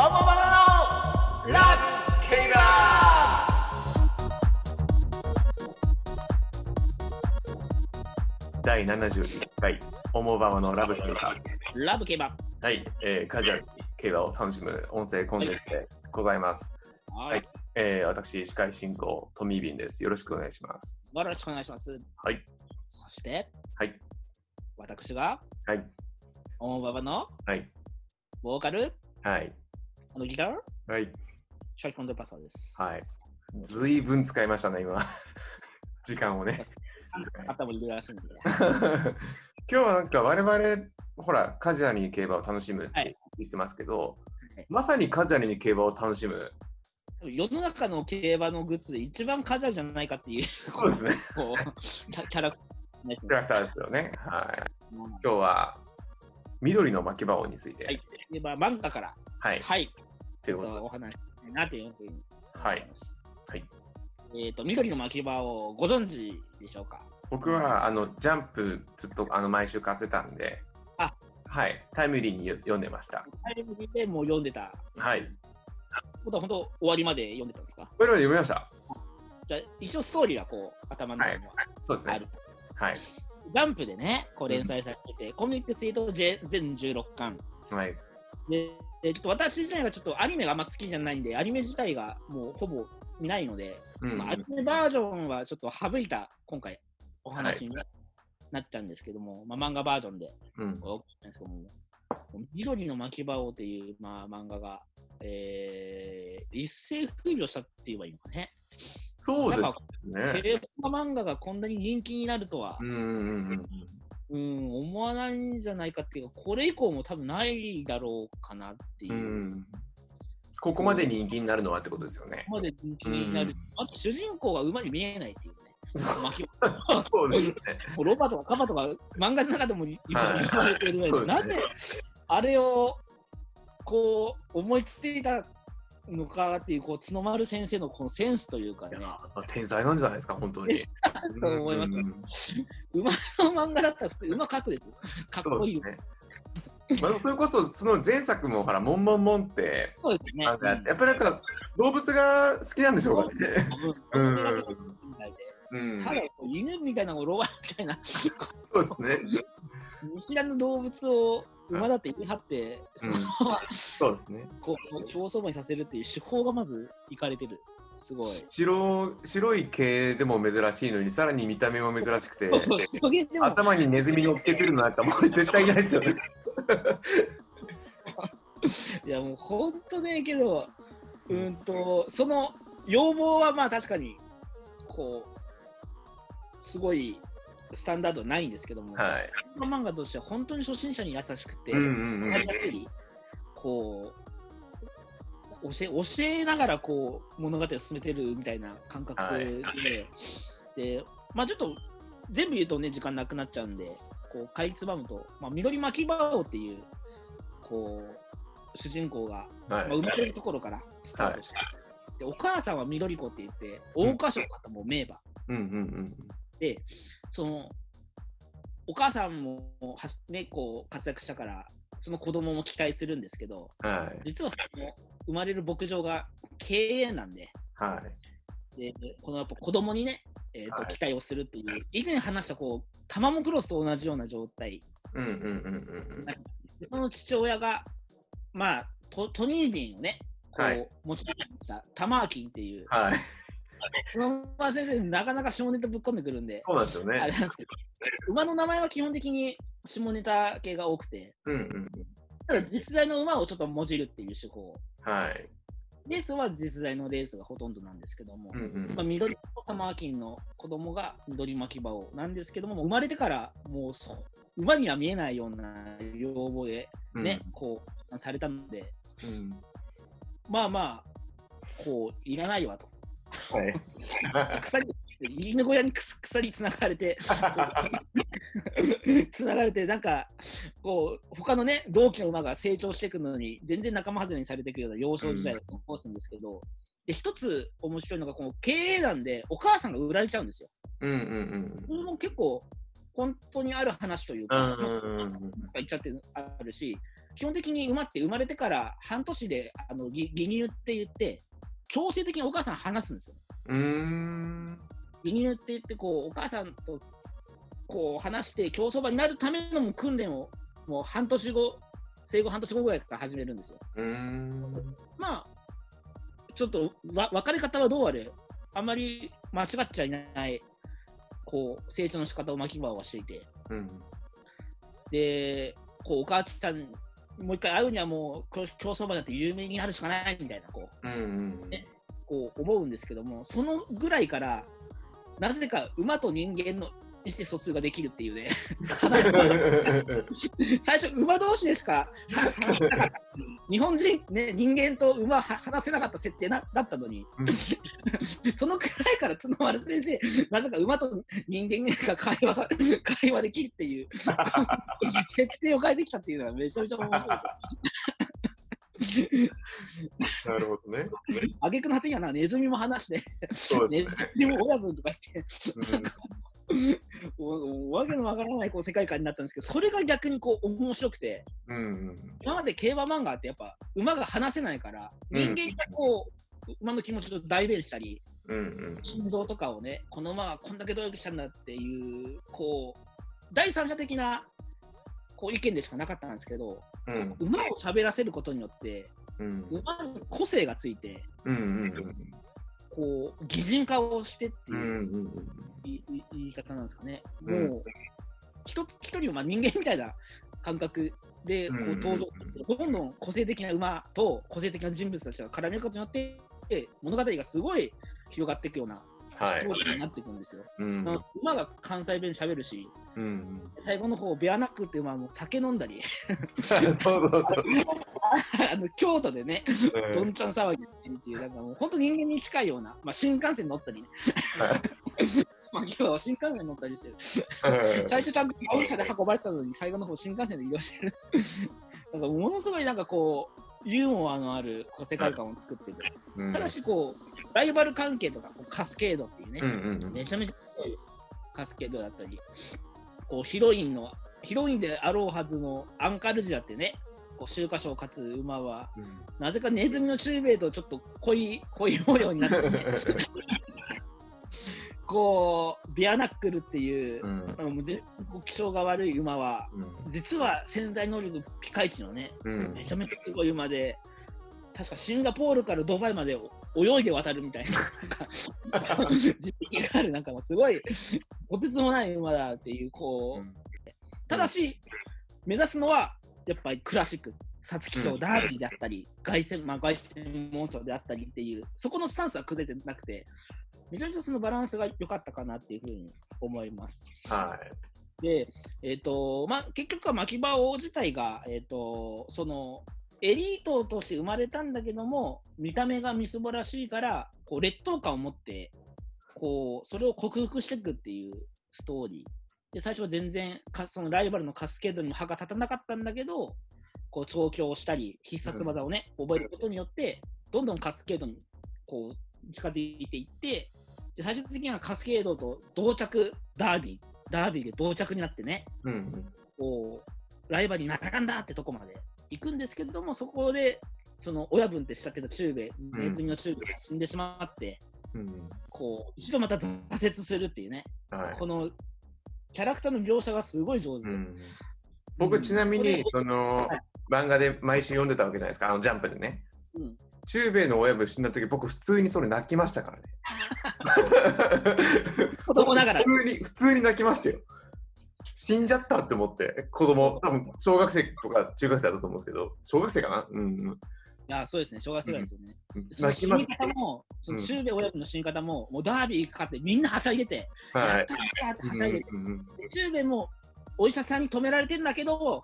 オモバナのラブケイバ第71回、オモバマのラブ競馬。ラブ競馬。はい、えー、カジュアルに競馬を楽しむ音声コンテンツでございます。はい。えー、私、司会進行、トミービンです。よろしくお願いします。よろしくお願いします。はい。そして、はい。私が、はい。オモババのはい。ボーカル、はい。あのギター、はい。シャイコンドパサーです。はい。ずいぶん使いましたね、今。時間をね。頭入れらしいんで。今日はなんか我々、ほら、カジュアルに競馬を楽しむっはいて言ってますけど、はいまさにカジュアルに競馬を楽しむ。世の中の競馬のグッズで一番カジュアルじゃないかっていう、そうですね。キャラクターですねキャラクターですよね。はい。うん今日は、緑の巻き場王について。はい。で、まあ、漫画から、はい。はい、ちということお話ししたいなというふうにはい思います。はい。えっ、と、緑の巻き場をご存知でしょうか？僕はあのジャンプずっとあの毎週買ってたんで、あはい、タイムリーによ読んでました。タイムリーでもう読んでたはい。ことは本当終わりまで読んでたんですか？これは読みました。じゃあ一応ストーリーはこう頭の中にはそうですね。はい。ジャンプでね、こう連載されてて、コミックスで言うと全16巻。はい。で、でちょっと私自体がちょっとアニメがあんま好きじゃないんで、アニメ自体がもうほぼ見ないので、うんそのアニメバージョンはちょっと省いた今回お話になっちゃうんですけども、まあ、漫画バージョンでうん。緑の巻き場王っていう、まあ、漫画が、えー、一世風靡をしたって言えばいいのかね。そうですね。競馬漫画がこんなに人気になるとは、うんうん思わないんじゃないかっていうか、これ以降も多分ないだろうかなっていうう。ここまで人気になるのはってことですよねこ。こまで人気になる。あと主人公が馬に見えないっていうね。そうですね。ロバとかカバとか漫画の中でも言はいわれてるなぜあれをこう思いついたのかっていうこう角丸先生のこのセンスというかね天才なんじゃないですか、本当に。と思いますうん馬の漫画だったら普通馬描くでしょ？かっこいい。そうですね。まあ、それこそその前作もほら、モンモンモンってそうですね。やっぱりなんか動物が好きなんでしょうかね。うんうんみただ犬みたいなのをロバみたいなそうですね。見知らぬ動物を馬だって言い張って、そのそうですね。こう競走馬にさせるっていう手法がまずいかれてる。すごい。白白い毛でも珍しいのに、さらに見た目も珍しくて、頭にネズミ乗っけてるのなんかもう絶対いないですよね。いやもう本当ねけど、うんとその要望はまあ確かにこうすごいスタンダードないんですけども、はい。漫画としては本当に初心者に優しくて、うんうんうん。わかりやすい、こう教え教えながらこう物語を進めてるみたいな感覚で、でまあちょっと全部言うとね時間なくなっちゃうんでこうかいつまむと、まあ、緑巻き場王っていうこう主人公が、はまあ、い。生まれるところからスタートして、でお母さんは緑子って言って桜花賞かとも名馬、うんうんでそのお母さんもはし、ね、こう活躍したからその子供も期待するんですけどうん。はい。実はその生まれる牧場が経営なんではい。でこのやっぱ子供にね、えーとはい期待をするっていう以前話したこうタマモクロスと同じような状態その父親がまあトトニービンをねこう、はい持ち出したタマーキンっていううん。はい。そのまま先生なかなか下ネタぶっ込んでくるんでそうなんですよね。あれなんですけど馬の名前は基本的に下ネタ系が多くてうんうんただ実在の馬をちょっともじるっていう手法うん。はい。レースは実在のレースがほとんどなんですけども、うんうんまあ、緑とタマーキンの子供が緑巻き場王なんですけども、生まれてからもうそう馬には見えないような要望でね、こうされたので、うん。まあまあ、こう、いらないわと。はい。鎖、犬小屋に鎖つながれて、つながれて、なんか、こう、他のね、同期の馬が成長していくのに、全然仲間外れにされていくような幼少時代を過ごすんですけど、で、一つ面白いのが、この経営なんで、お母さんが売られちゃうんですよ。うんうんこれも結構、本当にある話といううか、んうんうん言っちゃってあるし、基本的に馬って生まれてから半年であのぎ義乳って言って、強制的にお母さん離すんですよ。うーん。義乳って言ってこう、お母さんとこう話して、競走馬になるための訓練をもう半年後、生後半年後ぐらいから始めるんですよ。うーん。まあ、ちょっとわ別れ方はどうあれ、あまり間違っちゃいない、こう、成長の仕方を牧場はしていて、うん。で、こう、お母ちゃん、もう一回会うにはもう、こ競走馬だって有名になるしかないみたいな、こう、うんうん。ね。こう思うんですけども、そのぐらいから、なぜか馬と人間の意思疎通ができるっていうね、最初、馬同士でしか 日本人、ね、人間と馬は話せなかった設定なだったのに、そのくらいから角丸先生、なぜか馬と人間が会話さ会話できるっていう、設定を変えてきたっていうのはめちゃめちゃ面白い。なるほどね。あげくの果てにはなネズミも話して、ネそうですね。ズミも親分とか言って、うんお わけのわからないこう世界観になったんですけど、それが逆にこう面白くて、うんうん今まで競馬漫画ってやっぱ馬が話せないから、うん。人間がこう、馬の気持ちと代弁したり、うんうん。心臓とかをね、この馬はこんだけ努力したんだっていう、こう、第三者的なこう意見でしかなかったんですけど、うん。馬を喋らせることによって、うん。馬に個性がついて、うんうんこう、擬人化をしてってうんういうんうん。言い方なんですかね。うん。もう、一つ一人のまあ人間みたいな感覚でこううん登場、どんどん個性的な馬と個性的な人物たちが絡めることによって、物語がすごい広がっていくようなはいストーリーになっていくんですよ。うんだから馬が関西弁喋るし、うん最後の方、ベアナックっていう馬はもう酒飲んだり。あの京都でね、どうんんちゃん騒ぎっていう、なんかもう本当人間に近いような、まあ、新幹線乗ったりね、まあ、今日は新幹線乗ったりしてる。最初ちゃんと自動車で運ばれてたのに、最後の方新幹線で移動してる。なんかものすごいなんかこう、ユーモアのあるこう世界観を作ってる。うんただしこう、ライバル関係とか、こうカスケードっていうね、うんうんうん。めちゃめちゃカスケードだったり、こうヒロインの、ヒロインであろうはずのアンカルジアってね、こう秋華賞を勝つ馬は、なぜかネズミのチューベイとちょっと濃い、濃い模様になってて、こう、ビアナックルっていうう、ん。あ気性が悪い馬は、実は潜在能力ピカイチのね、うん。めちゃめちゃすごい馬で、確かシンガポールからドバイまで泳いで渡るみたいな、なんか実績がある、なんかもうすごい、とてつもない馬だっていう、こう、ただし、目指すのは、やっぱりクラシック、皐月賞、うんダービーであったり、凱旋、まあ、凱旋門賞であったりっていう、そこのスタンスは崩れてなくて、めちゃめちゃそのバランスが良かったかなっていうふうに思います。はい。で、えっ、と、まあ、結局は牧場王自体が、えっ、と、その、エリートとして生まれたんだけども、見た目がみすぼらしいから、こう、劣等感を持って、こう、それを克服していくっていうストーリー。で、最初は全然か、そのライバルのカスケードにも歯が立たなかったんだけど、こう、調教をしたり、必殺技をね、覚えることによって、どんどんカスケードに、こう、近づいていって、で最終的にはカスケードと同着ダービー、ダービーで同着になってね、うんこう、ライバルに並んだってとこまで行くんですけれども、そこで、その親分ってしちゃってたチューベ、ネズミのチューベが死んでしまって、うん。こう、一度また挫折するっていうね、はい。このキャラクターの描写がすごい上手で。うん。僕ちなみにそのはい。漫画で毎週読んでたわけじゃないですかあのジャンプでね。うん。中米の親分死んだ時僕普通にそれ泣きましたからね。子供ながら。普通に普通に泣きましたよ死んじゃったって思って子供多分小学生とか中学生だったと思うんですけど小学生かな？うんいや、そうですね、小学生ぐらいですよね。うんその死に方も、そのチューベ親分の死に方も、もうダービーかかってみんなはしゃいでて、たはい。やったーってはしゃいでて、うんうんでチューベもお医者さんに止められてんだけど、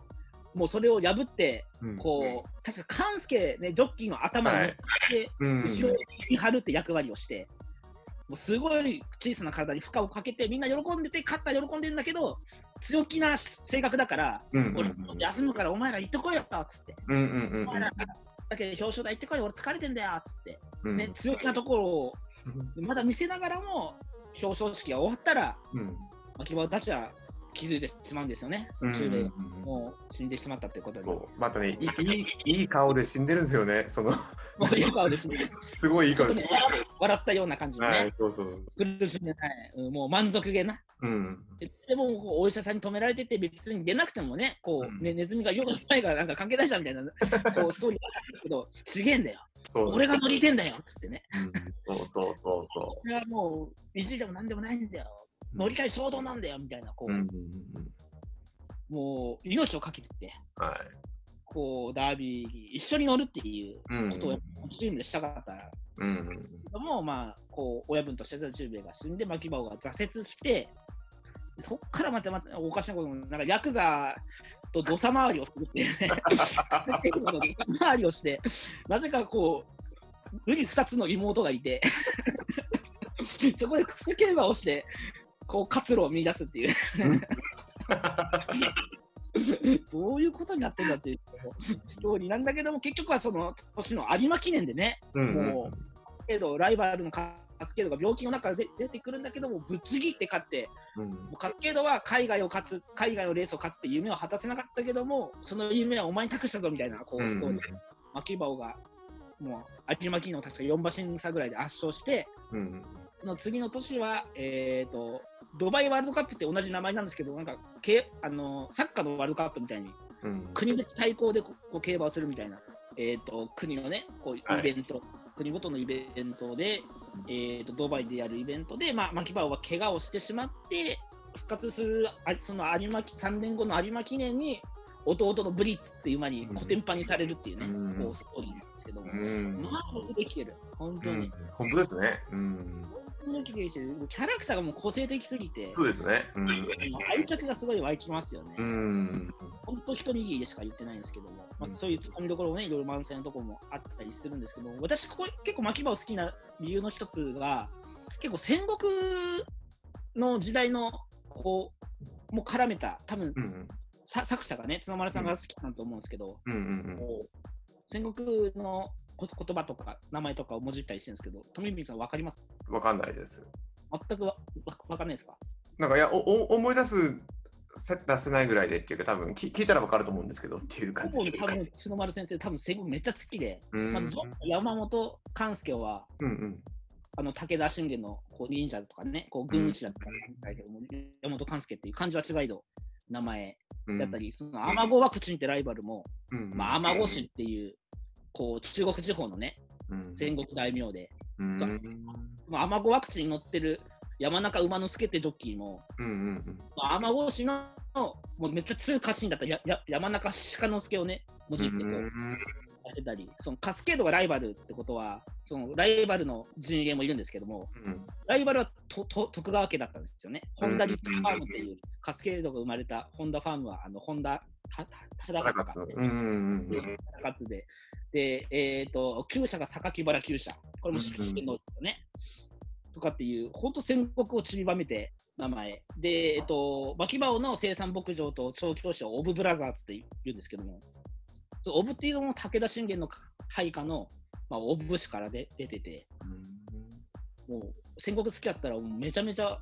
もうそれを破って、うん。こう、確か勘介ね、ジョッキーの頭に乗っかって、うん。後ろに張るって役割をして、もうすごい小さな体に負荷をかけて、みんな喜んでて、勝ったら喜んでんだけど、強気な性格だから、うんうん俺、休むからお前ら行ってこいよっつって、うんうんうんお前らだけど表彰台行ってこい、俺疲れてんだよっつって、うん。ね、強気なところをまだ見せながらも、表彰式が終わったら、うん。牧場たちは気づいてしまうんですよね、うん中米がもう死んでしまったってことに。もそう。またねいいいい顔で死んでるんですよね。その。ういい顔ですね。すごいいい顔で。ね。笑笑ったような感じのね、はい、そうそう。苦しんでない、うんもう満足げな。うん。ででもこうお医者さんに止められてて、別に出なくてもね、こううんねネズミがよくないからなんか関係ないじゃんみたいな こうストーリーがあったけど、すげえんだよ、そう俺が乗りてんだよっつってね、うんそうそうそうそ俺はもう意地でもなんでもないんだよ、う。乗り換え衝動なんだよみたいな、こう、うんうんもう命をかけてて、うん。はい。こうダービーに一緒に乗るっていううんことをチームでしたかったけうんう、まあ、こう親分としてた中兵衛が死んで、牧場が挫折して、そっからまたまたおかしなこと、なんかヤクザと土佐回りをするっていうね、土佐回りをして、なぜかこう、うり二つの妹がいて、そこでクソ競馬をして、こう活路を見出すっていう、どういうことになってんだっていうストーリーなんだけども、結局はその年の有馬記念でね、うんうん。もけどライバルのカスケードが病気の中で出てくるんだけども、ぶっちぎって勝って、うんもうカスケードは海外を勝つ、海外のレースを勝つって夢を果たせなかったけども、その夢はお前に託したぞみたいなこうストーリー、牧場が、もう有馬記念を確か4馬身差ぐらいで圧勝して、うん。その次の年は、えー、とドバイワールドカップって同じ名前なんですけど、なんかけあのサッカーのワールドカップみたいに、うん。国別対抗でここう競馬をするみたいな、えー、と国のね、こうはい。イベント、国ごとのイベントで、えー、とドバイでやるイベントで、まあ、牧場は怪我をしてしまって、復活するあその有馬3年後の有馬記念に、弟のブリッツっていう馬にコテンパンにされるっていうね、うん。こうストーリーなんですけども、うん。まあ、よくできてる、本当に。うん。本当ですね。うん本当によくできてるキャラクターがもう個性的すぎて、そうですね。うん。愛着がすごい湧きますよね。うん。本当一握りでしか言ってないんですけども、まあ、うん。そういうツッコミどころもね、いろいろ満載のところもあったりするんですけども、私、ここ結構牧場を好きな理由の一つが、結構戦国の時代のこう、もう絡めた、多分うんさ作者がね、角丸さんが好きなんと思うんですけど、うんうんこう戦国のこ言葉とか名前とかをもじったりしてるんですけど、富水さん、わかります？うん。わかんないです。全くわわわかんないですか？なんかいやおお思い出すせ出せないぐらいでっていうか多分き聞いたらわかると思うんですけどっていう感じほぼ多分、篠丸先生、多分戦国めっちゃ好きで、うん。まず山本勘介は、うんうん。あの武田信玄のこう忍者とかね、こう軍師だったん。だけども、山本勘介っていう漢字は違いど名前うんだったり、そのアマゴワクチンってライバルも、うん。まあ、アマゴ氏っていう、こう中国地方のね、うん。戦国大名で、まあ、アマゴワクチンに乗ってる山中馬之助ってジョッキーも、うんうんまあ、アマゴ氏のもうめっちゃ強い家臣だったやや山中鹿之助をね、もじってこう、やってたり、そのカスケードがライバルってことは、そのライバルの陣営もいるんですけども、うん。ライバルはとと徳川家だったんですよね。ホンダリットうんファームっていう、カスケードが生まれたホンダファームは、あのホンダ、たたただか。つか、うんうんうん。ただかつで、で、えっ、と、厩舎が榊原厩舎。これも敷地権のね、とかっていう、本当戦国を散りばめて、名前。で、えっ、と、牧場の生産牧場と調教師をオブブラザーズって言うんですけども、そうオブっていうのも武田信玄の配下の、まあ、オブ氏からで出てて、もう戦国好きだったらもうめちゃめちゃ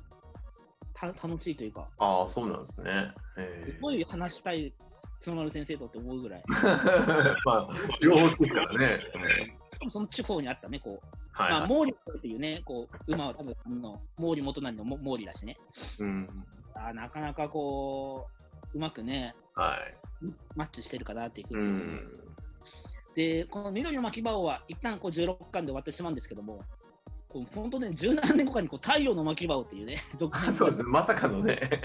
た楽しいというか、ああそうなんですね。へすごい話したい角丸先生とって思うぐらい、ー まあ両方好きですからね。その地方にあったね、こう、まあ、はいはい。毛利っていうね、こう馬は多分あの毛利元就のも毛利だしね、うんあーなかなかこう、うまくね、はい。マッチしてるかなっていうふううに、んで、この緑の巻き場は一旦こう16巻で終わってしまうんですけども、本当ね、17年後かにこう太陽の巻き場っていうね、続編そうですね。まさかのね。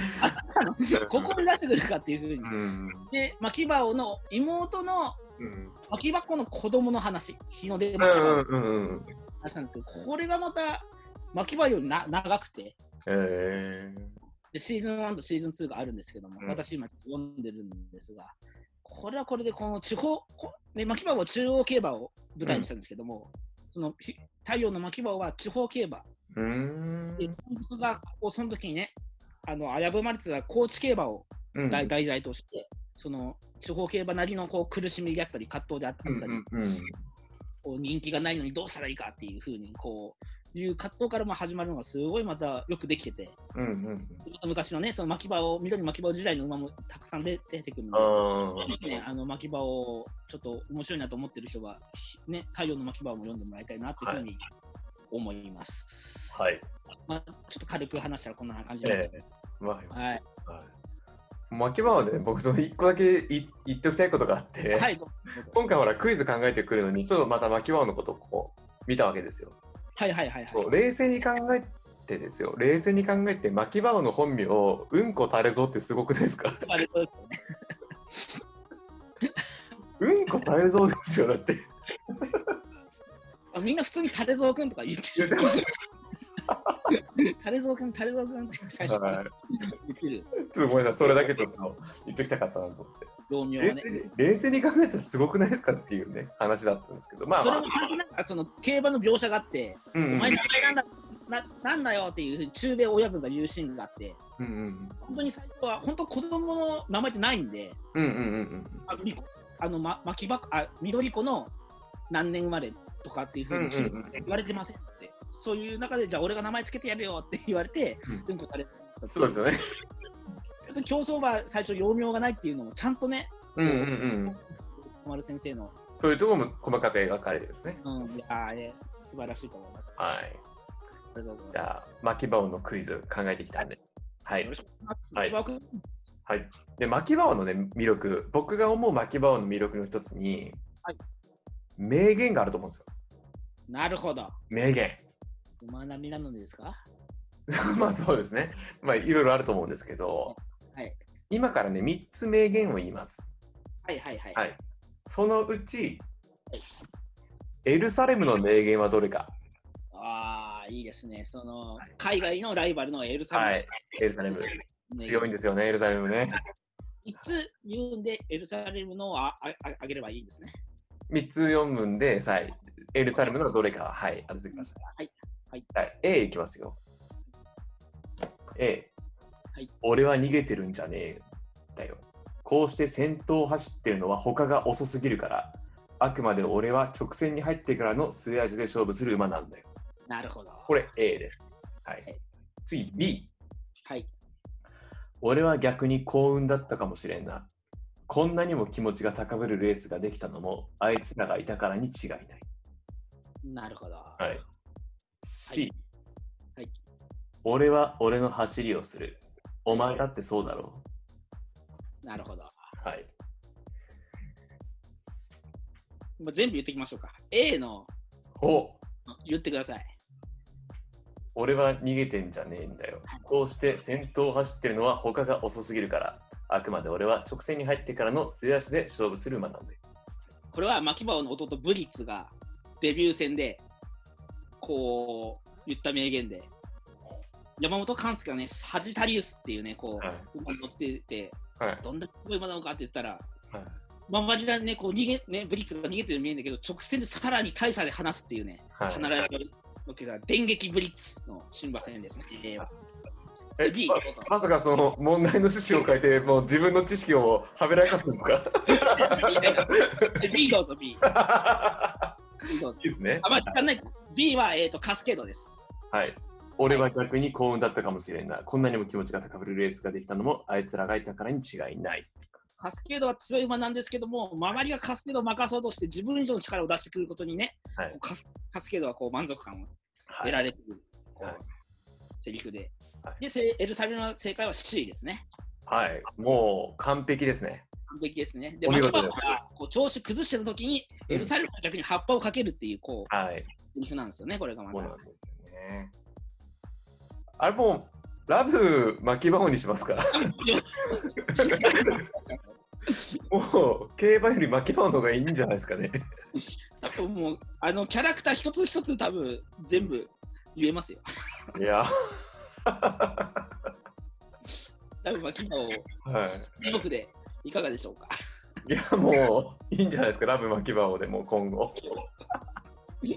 ここで出してくるかっていうふうに。うんで、巻き場の妹のうん巻き箱の子供の話、日の出う巻き場のんうんうん。話なんですけど、これがまた巻き場よりな長くて、えでシーズン1とシーズン2があるんですけども、うん私今読んでるんですが、これはこれでこの地方、こね、牧場は中央競馬を舞台にしたんですけども、そのひ太陽の牧場は地方競馬、ー。うん。で僕がその時にね、あの危ぶまれてた高知競馬をうん。題題材として、その地方競馬なりのこう苦しみであったり、葛藤であったり、うんうん。こう人気がないのにどうしたらいいかっていうふうにこういう葛藤からまあ始まるのがすごいまたよくできてて、うんうん昔のね、その巻き場を、緑巻き場時代の馬もたくさん出出てくるうん。ので、ね、あの巻き場をちょっと面白いなと思ってる人は、ね、太陽の巻き場も読んでもらいたいなというふうに思います。あ、はい。まあ、ちょっと軽く話したらこんな感じで、ええまあ、はい。はい。巻き場はね、僕その一個だけい言っておきたいことがあって、はい、今回ほらクイズ考えてくるのに、ちょっとまた巻き場のことをこう見たわけですよ。はいはいはいはい。冷静に考えてですよ、冷静に考えて巻き場の本名をうんこ垂れぞってすごくないですか？あれそうですよねうんこ垂れぞですよ、だって。あみんな普通にタレゾウくんとか言ってる。タレゾウくん、タレゾウくんって最初からはいごめんなさい、それだけちょっと言っときたかったなと思って。老名ね。冷静。に冷静に考えたらすごくないですかっていうね、話だったんですけど、まあまあ。それも、なんかその競馬の描写があって、うんうん。お前名前なんだななんだよっていう中米親分が言うシーンがあって、うんうん本当に最初は本当子供の名前ってないんで、うんうんうんうん。あのま巻きばあ緑子の何年生まれとかっていうふうにうんうんうん。言われてませんって、そういう中でじゃあ俺が名前つけてやるよって言われて、うん。うんこされてそうですよね。競走馬最初幼名がないっていうのもちゃんとね、うんうんうん。小丸先生の、そういうところも細かく描かれてですね。うん、いやーね素晴らしいと思います。はい。じゃあ、巻き場のクイズ考えてきたんで。はいます。よろ。しくお願いします。はいはい。で、巻き場のね、魅力、僕が思う巻き場の魅力の一つに、はい名言があると思うんですよ。なるほど。名言。馬並みなのですか？まあそうですね。まあいろいろあると思うんですけど、はい今からね、3つ名言を言います。はいはいはい。はい。そのうちはい、エルサレムの名言はどれか。ああ、いいですね。その、海外のライバルのエルサレム。はい。エルサレム。強いんですよね、エルサレムね。いつ言うんでエルサレムのをああああげればいいんですね。3つ読むんで、さい。エルサレムのどれか、はい、当ててください。はい。はい。はい、A いきますよ。A、はい俺は逃げてるんじゃねえだよ。こうして先頭を走ってるのは他が遅すぎるから、あくまで俺は直線に入ってからの末味で勝負する馬なんだよ。なるほど。これ A です。はいはい。次 B、はい。俺は逆に幸運だったかもしれんな。こんなにも気持ちが高ぶるレースができたのも、あいつらがいたからに違いない。なるほど。はい。C、はい俺は俺の走りをする。お前だってそうだろなるほど。う。はい。まあ全部言ってきましょうか。A のお言ってください。俺は逃げてんじゃねえんだよ。こうして先頭を走ってるのは他が遅すぎるから。あくまで俺は直線に入ってからの末足で勝負する馬なんだよ。これは牧場の弟ブリッツがデビュー戦でこう言った名言で山本勘介がねサジタリウスっていうねこはいう馬に乗っててはい。どんだけすごい馬なのかって言ったらはいまあマジでねこう逃げねブリッツが逃げてる見えんだけど直線でさらに大差で離すっていうねはい離れるわけが電撃ブリッツの新馬戦ですね。A はえ B まさかその問題の趣旨を変えて、もう自分の知識をはべらかすんですか？B どうぞ B。B どうぞいいですね。あまあ時間ない B はえっ、とカスケードです。はい。俺は逆に幸運だったかもしれんな。こんなにも気持ちが高ぶるレースができたのも、あいつらがいたからに違いない。カスケードは強い馬なんですけども、周りがカスケードを任そうとして自分以上の力を出してくることにね、はいカスカスケードはこう満足感をはい。得られる、こうはいセリフで。はいで、せエルサレムの正解は C ですね。はい、もう完璧ですね。完璧ですね。で、マキバがこう調子崩してた時に、うんエルサレムが逆に葉っぱをかけるっていう、こう、はい。セリフなんですよね、これがまたそうなん。ですよね。あれもう、ラブ巻き場にしますかもう、競馬より巻き場の方がいいんじゃないですかね。多分もう、あのキャラクター一つ一つ多分全部言えますよ。いや、多分マキバをはい。僕でいかがでしょうか？いや、もう、いいんじゃないですか、ラブ巻き場をでもう今後。い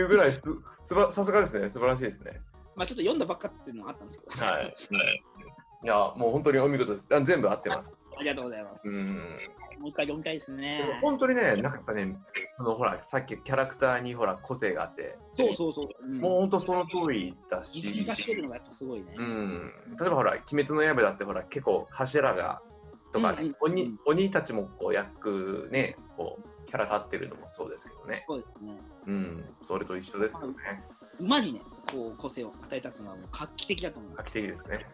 うぐらいすすばさすがですね、素晴らしいですね。まあちょっと読んだばっかっていうのはあったんですけど。はい。いや、もう本当にお見事です。あ全部合ってます。ありがとうございます。うん。もう一回読みたいですね。本当にね、なんかね、あのほら、さっきキャラクターにほら個性があって、そうそうそう。うんもう本当その通りだし、実現化してるのがやっぱすごいね。うん、例えばほら、鬼滅の刃だってほら、結構柱がとかね、うんうん鬼鬼たちもこう役ね、こうキャラ立ってるのもそうですけどね、そうですね。うん、それと一緒ですよね。馬にね、こう個性を与えたっていうのはもう画期的だと思いま画期的ですね。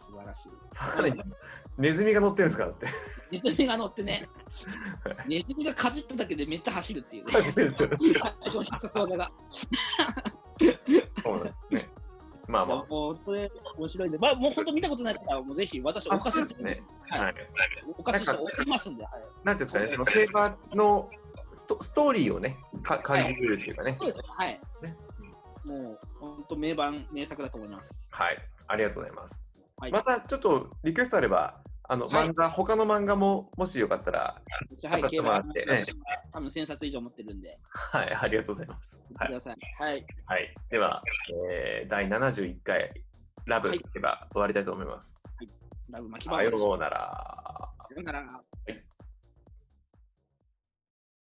す。素晴らしい。さらに、ネズミが乗ってるんですからって。ネズミが乗ってね、ネズミがかじっただけでめっちゃ走るっていうね。初めてですよね最初の必殺技が。そうなんですね。まあまもうこれ面白いんで、まあ、もう本当見たことない方は、もうぜひ私、おあ。貸しして、ね。はいはい。お貸しして送りますんで、はい、なんですかね、その競馬のストストーリーをね、か感じるっていうかね。そうですね、はい。ねもう本当名盤、名作だと思います。はい。ありがとうございます。はい、またちょっとリクエストあれば、あのはい漫画、他の漫画ももしよかったら、私はい、買ってもらってね多分1000冊以上持ってるんで、はい、ありがとうございます。はい。はい、はい、では、えー第71回ラブはいでは終わりたいと思います。ラブ巻き場さよ。うなら。さようなら。はい